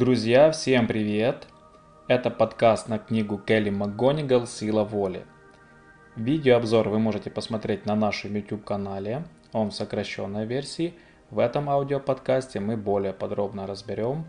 Друзья, всем привет! Это подкаст на книгу Келли МакГонигал «Сила воли». Видеообзор вы можете посмотреть на нашем YouTube канале, он в сокращенной версии. В этом аудиоподкасте мы более подробно разберем,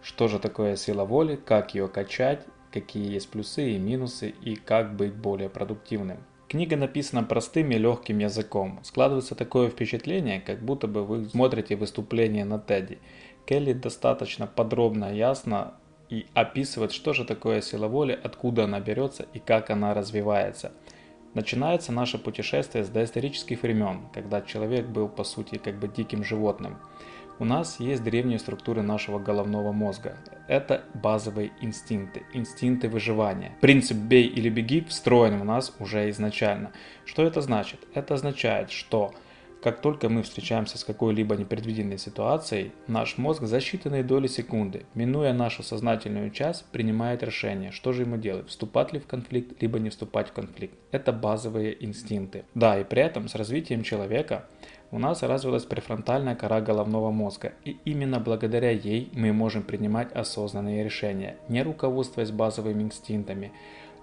что же такое сила воли, как ее качать, какие есть плюсы и минусы и как быть более продуктивным. Книга написана простым и легким языком. Складывается такое впечатление, как будто бы вы смотрите выступление на Теди. Келли достаточно подробно, ясно и описывает, что же такое сила воли, откуда она берется и как она развивается. Начинается наше путешествие с доисторических времен, когда человек был по сути как бы диким животным. У нас есть древние структуры нашего головного мозга. Это базовые инстинкты, инстинкты выживания. Принцип «бей или беги» встроен в нас уже изначально. Что это значит? Это означает, что как только мы встречаемся с какой-либо непредвиденной ситуацией, наш мозг за считанные доли секунды, минуя нашу сознательную часть, принимает решение, что же ему делать, вступать ли в конфликт, либо не вступать в конфликт. Это базовые инстинкты. Да, и при этом с развитием человека у нас развилась префронтальная кора головного мозга, и именно благодаря ей мы можем принимать осознанные решения, не руководствуясь базовыми инстинктами,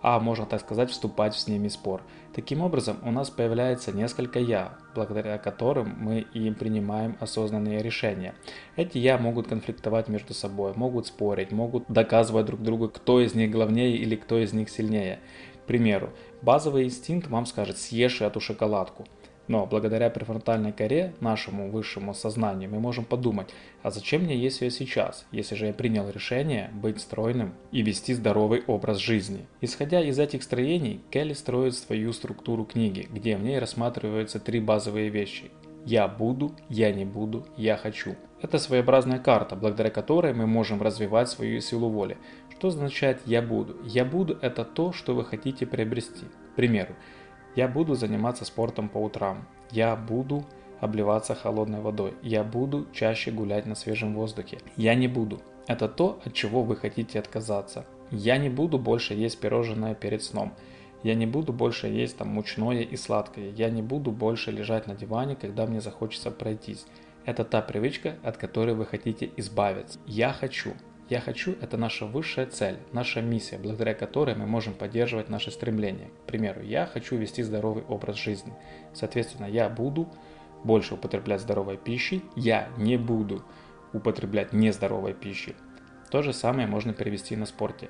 а можно так сказать вступать с ними в спор. Таким образом, у нас появляется несколько «я», благодаря которым мы и принимаем осознанные решения. Эти «я» могут конфликтовать между собой, могут спорить, могут доказывать друг другу, кто из них главнее или кто из них сильнее. К примеру, базовый инстинкт вам скажет «съешь эту шоколадку», но благодаря префронтальной коре, нашему высшему сознанию, мы можем подумать, а зачем мне есть ее сейчас, если же я принял решение быть стройным и вести здоровый образ жизни. Исходя из этих строений, Келли строит свою структуру книги, где в ней рассматриваются три базовые вещи. Я буду, я не буду, я хочу. Это своеобразная карта, благодаря которой мы можем развивать свою силу воли. Что означает «я буду»? «Я буду» – это то, что вы хотите приобрести. К примеру, я буду заниматься спортом по утрам. Я буду обливаться холодной водой. Я буду чаще гулять на свежем воздухе. Я не буду. Это то, от чего вы хотите отказаться. Я не буду больше есть пирожное перед сном. Я не буду больше есть там мучное и сладкое. Я не буду больше лежать на диване, когда мне захочется пройтись. Это та привычка, от которой вы хотите избавиться. Я хочу. Я хочу – это наша высшая цель, наша миссия, благодаря которой мы можем поддерживать наши стремления. К примеру, я хочу вести здоровый образ жизни. Соответственно, я буду больше употреблять здоровой пищи, я не буду употреблять нездоровой пищи. То же самое можно перевести на спорте.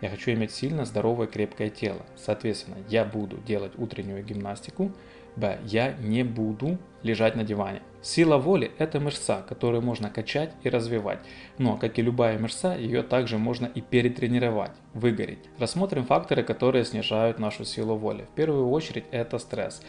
Я хочу иметь сильно здоровое крепкое тело. Соответственно, я буду делать утреннюю гимнастику, Б. Я не буду лежать на диване. Сила воли – это мышца, которую можно качать и развивать. Но, как и любая мышца, ее также можно и перетренировать, выгореть. Рассмотрим факторы, которые снижают нашу силу воли. В первую очередь это стресс.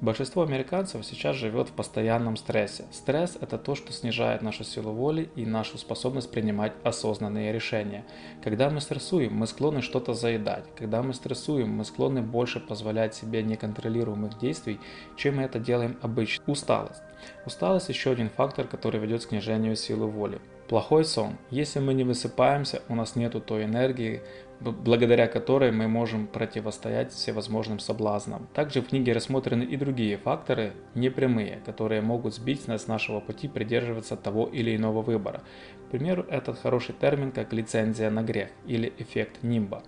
Большинство американцев сейчас живет в постоянном стрессе. Стресс – это то, что снижает нашу силу воли и нашу способность принимать осознанные решения. Когда мы стрессуем, мы склонны что-то заедать. Когда мы стрессуем, мы склонны больше позволять себе неконтролируемых действий, чем мы это делаем обычно. Усталость. Усталость – еще один фактор, который ведет к снижению силы воли. Плохой сон. Если мы не высыпаемся, у нас нету той энергии, благодаря которой мы можем противостоять всевозможным соблазнам. Также в книге рассмотрены и другие факторы, непрямые, которые могут сбить нас с нашего пути придерживаться того или иного выбора. К примеру, этот хороший термин как лицензия на грех или эффект нимба.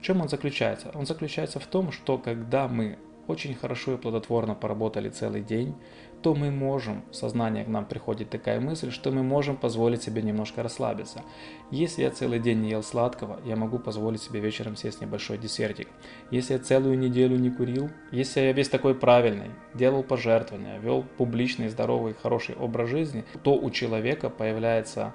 В чем он заключается? Он заключается в том, что когда мы очень хорошо и плодотворно поработали целый день, то мы можем, в сознание к нам приходит такая мысль, что мы можем позволить себе немножко расслабиться. Если я целый день не ел сладкого, я могу позволить себе вечером съесть небольшой десертик. Если я целую неделю не курил, если я весь такой правильный, делал пожертвования, вел публичный, здоровый, хороший образ жизни, то у человека появляется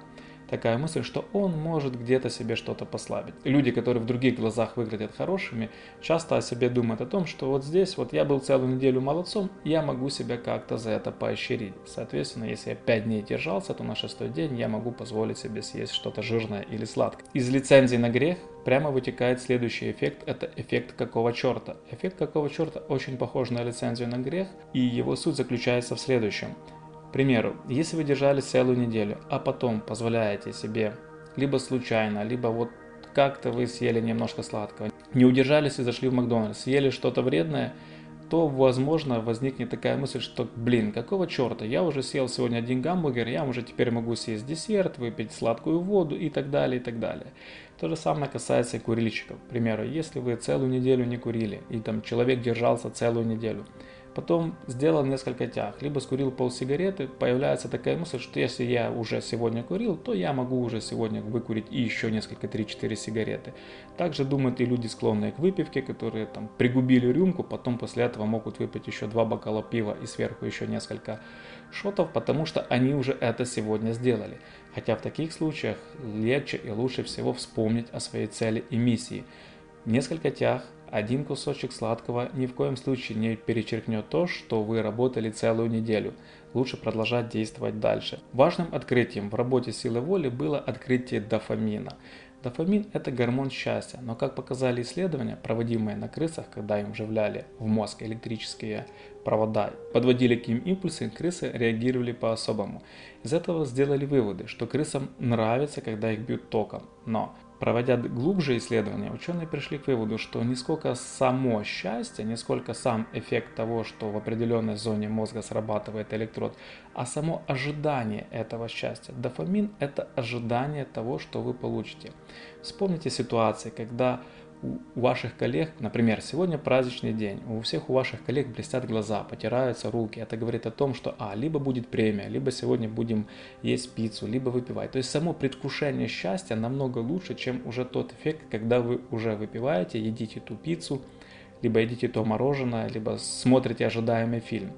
такая мысль, что он может где-то себе что-то послабить. Люди, которые в других глазах выглядят хорошими, часто о себе думают о том, что вот здесь вот я был целую неделю молодцом, я могу себя как-то за это поощрить. Соответственно, если я 5 дней держался, то на шестой день я могу позволить себе съесть что-то жирное или сладкое. Из лицензии на грех прямо вытекает следующий эффект, это эффект какого черта. Эффект какого черта очень похож на лицензию на грех, и его суть заключается в следующем – примеру, если вы держались целую неделю, а потом позволяете себе либо случайно, либо вот как-то вы съели немножко сладкого, не удержались и зашли в Макдональдс, съели что-то вредное, то, возможно, возникнет такая мысль, что, блин, какого черта, я уже съел сегодня один гамбургер, я уже теперь могу съесть десерт, выпить сладкую воду и так далее, и так далее. То же самое касается и курильщиков. К примеру, если вы целую неделю не курили, и там человек держался целую неделю, потом сделал несколько тяг, либо скурил пол сигареты, появляется такая мысль, что если я уже сегодня курил, то я могу уже сегодня выкурить и еще несколько 3-4 сигареты. Также думают и люди, склонные к выпивке, которые там пригубили рюмку, потом после этого могут выпить еще два бокала пива и сверху еще несколько шотов, потому что они уже это сегодня сделали. Хотя в таких случаях легче и лучше всего вспомнить о своей цели и миссии. Несколько тяг один кусочек сладкого ни в коем случае не перечеркнет то, что вы работали целую неделю. Лучше продолжать действовать дальше. Важным открытием в работе силы воли было открытие дофамина. Дофамин – это гормон счастья, но как показали исследования, проводимые на крысах, когда им вживляли в мозг электрические провода, подводили к ним импульсы, крысы реагировали по-особому. Из этого сделали выводы, что крысам нравится, когда их бьют током. Но Проводя глубже исследования, ученые пришли к выводу, что не сколько само счастье, не сколько сам эффект того, что в определенной зоне мозга срабатывает электрод, а само ожидание этого счастья. Дофамин – это ожидание того, что вы получите. Вспомните ситуации, когда у ваших коллег, например, сегодня праздничный день, у всех у ваших коллег блестят глаза, потираются руки. Это говорит о том, что а, либо будет премия, либо сегодня будем есть пиццу, либо выпивать. То есть само предвкушение счастья намного лучше, чем уже тот эффект, когда вы уже выпиваете, едите ту пиццу, либо едите то мороженое, либо смотрите ожидаемый фильм.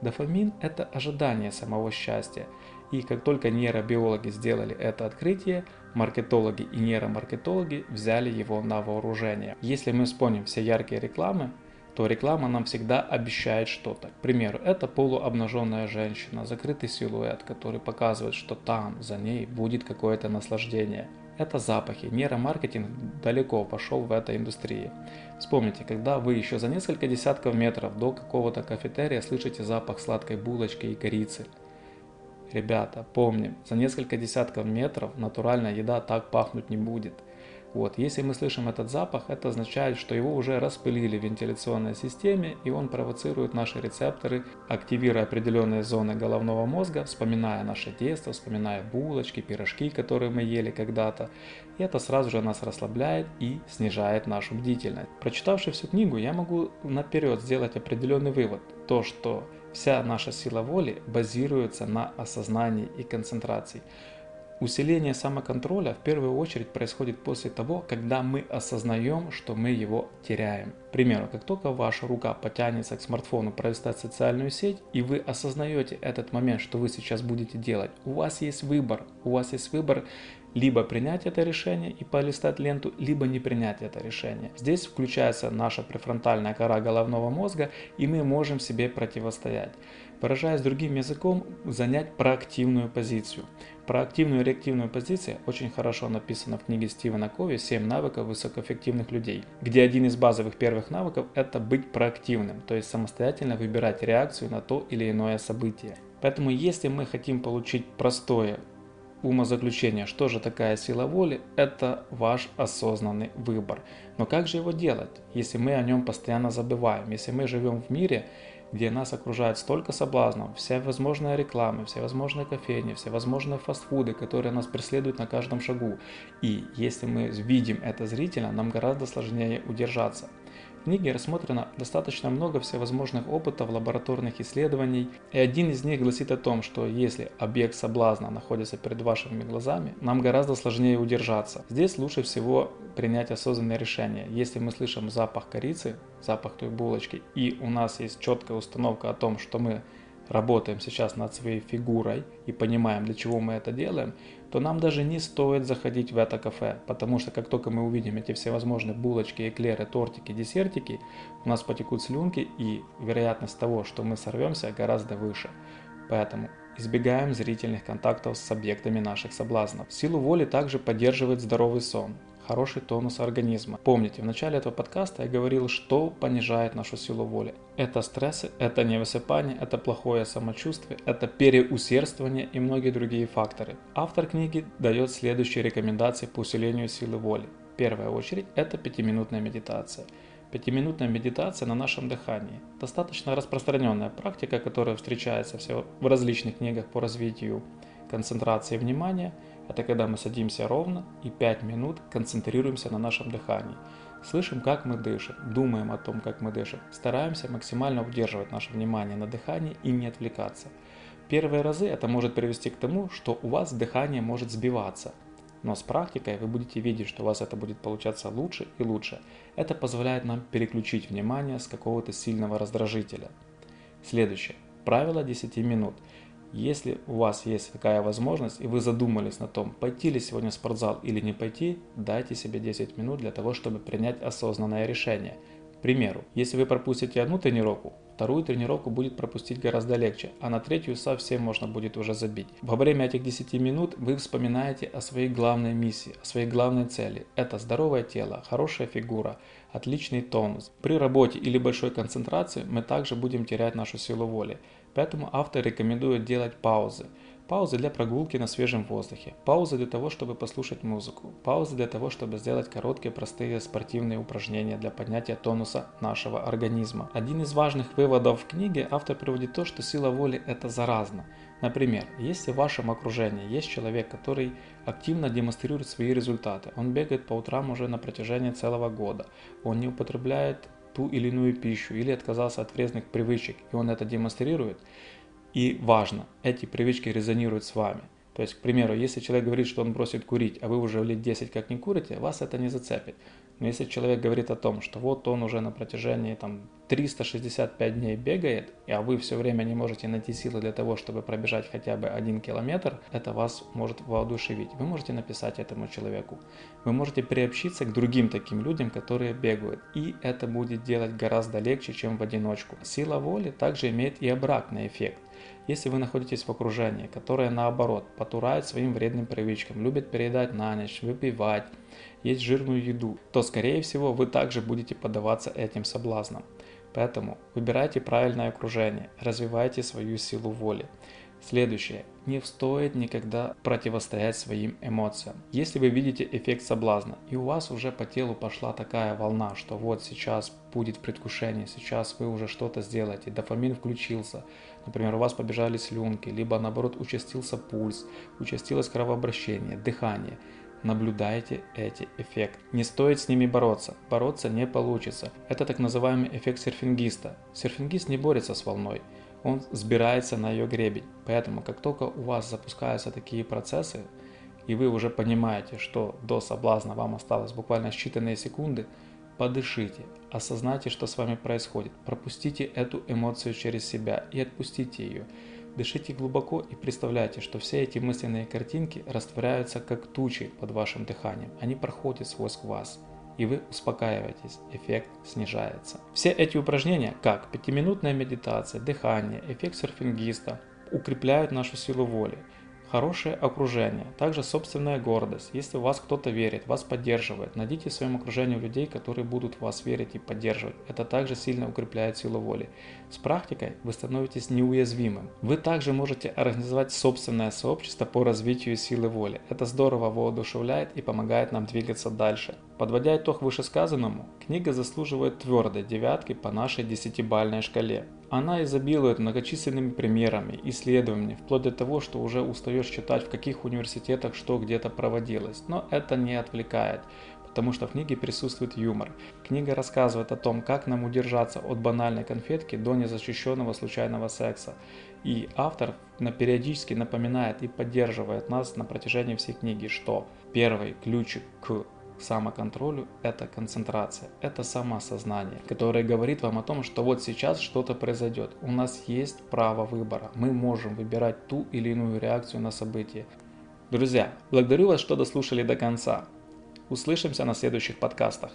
Дофамин – это ожидание самого счастья. И как только нейробиологи сделали это открытие, маркетологи и нейромаркетологи взяли его на вооружение. Если мы вспомним все яркие рекламы, то реклама нам всегда обещает что-то. К примеру, это полуобнаженная женщина, закрытый силуэт, который показывает, что там, за ней будет какое-то наслаждение. Это запахи. Нейромаркетинг далеко пошел в этой индустрии. Вспомните, когда вы еще за несколько десятков метров до какого-то кафетерия слышите запах сладкой булочки и корицы – Ребята, помним, за несколько десятков метров натуральная еда так пахнуть не будет. Вот, если мы слышим этот запах, это означает, что его уже распылили в вентиляционной системе, и он провоцирует наши рецепторы, активируя определенные зоны головного мозга, вспоминая наше детство, вспоминая булочки, пирожки, которые мы ели когда-то. И это сразу же нас расслабляет и снижает нашу бдительность. Прочитавши всю книгу, я могу наперед сделать определенный вывод. То, что Вся наша сила воли базируется на осознании и концентрации. Усиление самоконтроля в первую очередь происходит после того, когда мы осознаем, что мы его теряем. К примеру, как только ваша рука потянется к смартфону пролистать социальную сеть, и вы осознаете этот момент, что вы сейчас будете делать, у вас есть выбор. У вас есть выбор либо принять это решение и полистать ленту, либо не принять это решение. Здесь включается наша префронтальная кора головного мозга, и мы можем себе противостоять. Выражаясь другим языком, занять проактивную позицию. Проактивную и реактивную позицию очень хорошо написано в книге Стивена Кови «7 навыков высокоэффективных людей», где один из базовых первых навыков – это быть проактивным, то есть самостоятельно выбирать реакцию на то или иное событие. Поэтому если мы хотим получить простое умозаключение, что же такая сила воли, это ваш осознанный выбор. Но как же его делать, если мы о нем постоянно забываем, если мы живем в мире, где нас окружает столько соблазнов, вся возможная реклама, все возможные кофейни, все возможные фастфуды, которые нас преследуют на каждом шагу. И если мы видим это зрительно, нам гораздо сложнее удержаться. Книге рассмотрено достаточно много всевозможных опытов, лабораторных исследований, и один из них гласит о том, что если объект соблазна находится перед вашими глазами, нам гораздо сложнее удержаться. Здесь лучше всего принять осознанное решение. Если мы слышим запах корицы, запах той булочки, и у нас есть четкая установка о том, что мы работаем сейчас над своей фигурой и понимаем, для чего мы это делаем, то нам даже не стоит заходить в это кафе, потому что как только мы увидим эти всевозможные булочки, эклеры, тортики, десертики, у нас потекут слюнки и вероятность того, что мы сорвемся, гораздо выше. Поэтому избегаем зрительных контактов с объектами наших соблазнов. Силу воли также поддерживает здоровый сон хороший тонус организма. Помните, в начале этого подкаста я говорил, что понижает нашу силу воли. Это стрессы, это невысыпание, это плохое самочувствие, это переусердствование и многие другие факторы. Автор книги дает следующие рекомендации по усилению силы воли. В первую очередь это пятиминутная медитация. Пятиминутная медитация на нашем дыхании. Достаточно распространенная практика, которая встречается в различных книгах по развитию концентрации внимания. Это когда мы садимся ровно и 5 минут концентрируемся на нашем дыхании. Слышим, как мы дышим, думаем о том, как мы дышим. Стараемся максимально удерживать наше внимание на дыхании и не отвлекаться. Первые разы это может привести к тому, что у вас дыхание может сбиваться. Но с практикой вы будете видеть, что у вас это будет получаться лучше и лучше. Это позволяет нам переключить внимание с какого-то сильного раздражителя. Следующее. Правило 10 минут. Если у вас есть такая возможность и вы задумались на том, пойти ли сегодня в спортзал или не пойти, дайте себе 10 минут для того, чтобы принять осознанное решение. К примеру, если вы пропустите одну тренировку, Вторую тренировку будет пропустить гораздо легче, а на третью совсем можно будет уже забить. Во время этих 10 минут вы вспоминаете о своей главной миссии, о своей главной цели. Это здоровое тело, хорошая фигура, отличный тонус. При работе или большой концентрации мы также будем терять нашу силу воли. Поэтому автор рекомендует делать паузы. Паузы для прогулки на свежем воздухе, паузы для того, чтобы послушать музыку, паузы для того, чтобы сделать короткие простые спортивные упражнения для поднятия тонуса нашего организма. Один из важных выводов в книге автор приводит то, что сила воли это заразно. Например, если в вашем окружении есть человек, который активно демонстрирует свои результаты, он бегает по утрам уже на протяжении целого года, он не употребляет ту или иную пищу или отказался от вредных привычек, и он это демонстрирует, и важно, эти привычки резонируют с вами. То есть, к примеру, если человек говорит, что он бросит курить, а вы уже лет 10 как не курите, вас это не зацепит. Но если человек говорит о том, что вот он уже на протяжении там, 365 дней бегает, а вы все время не можете найти силы для того, чтобы пробежать хотя бы один километр, это вас может воодушевить. Вы можете написать этому человеку. Вы можете приобщиться к другим таким людям, которые бегают. И это будет делать гораздо легче, чем в одиночку. Сила воли также имеет и обратный эффект. Если вы находитесь в окружении, которое наоборот потурает своим вредным привычкам, любит переедать на ночь, выпивать, есть жирную еду, то скорее всего вы также будете поддаваться этим соблазнам. Поэтому выбирайте правильное окружение, развивайте свою силу воли. Следующее. Не стоит никогда противостоять своим эмоциям. Если вы видите эффект соблазна, и у вас уже по телу пошла такая волна, что вот сейчас будет предвкушение, сейчас вы уже что-то сделаете, дофамин включился, например, у вас побежали слюнки, либо наоборот участился пульс, участилось кровообращение, дыхание, наблюдайте эти эффекты. Не стоит с ними бороться. Бороться не получится. Это так называемый эффект серфингиста. Серфингист не борется с волной он сбирается на ее гребень. Поэтому, как только у вас запускаются такие процессы, и вы уже понимаете, что до соблазна вам осталось буквально считанные секунды, подышите, осознайте, что с вами происходит, пропустите эту эмоцию через себя и отпустите ее. Дышите глубоко и представляйте, что все эти мысленные картинки растворяются как тучи под вашим дыханием. Они проходят сквозь вас и вы успокаиваетесь, эффект снижается. Все эти упражнения, как пятиминутная медитация, дыхание, эффект серфингиста, укрепляют нашу силу воли хорошее окружение, также собственная гордость. Если вас кто-то верит, вас поддерживает, найдите в своем окружении людей, которые будут в вас верить и поддерживать. Это также сильно укрепляет силу воли. С практикой вы становитесь неуязвимым. Вы также можете организовать собственное сообщество по развитию силы воли. Это здорово воодушевляет и помогает нам двигаться дальше. Подводя итог вышесказанному, книга заслуживает твердой девятки по нашей десятибальной шкале. Она изобилует многочисленными примерами, исследованиями, вплоть до того, что уже устаешь читать, в каких университетах что где-то проводилось. Но это не отвлекает, потому что в книге присутствует юмор. Книга рассказывает о том, как нам удержаться от банальной конфетки до незащищенного случайного секса. И автор периодически напоминает и поддерживает нас на протяжении всей книги, что первый ключик к самоконтролю – это концентрация, это самосознание, которое говорит вам о том, что вот сейчас что-то произойдет. У нас есть право выбора, мы можем выбирать ту или иную реакцию на событие. Друзья, благодарю вас, что дослушали до конца. Услышимся на следующих подкастах.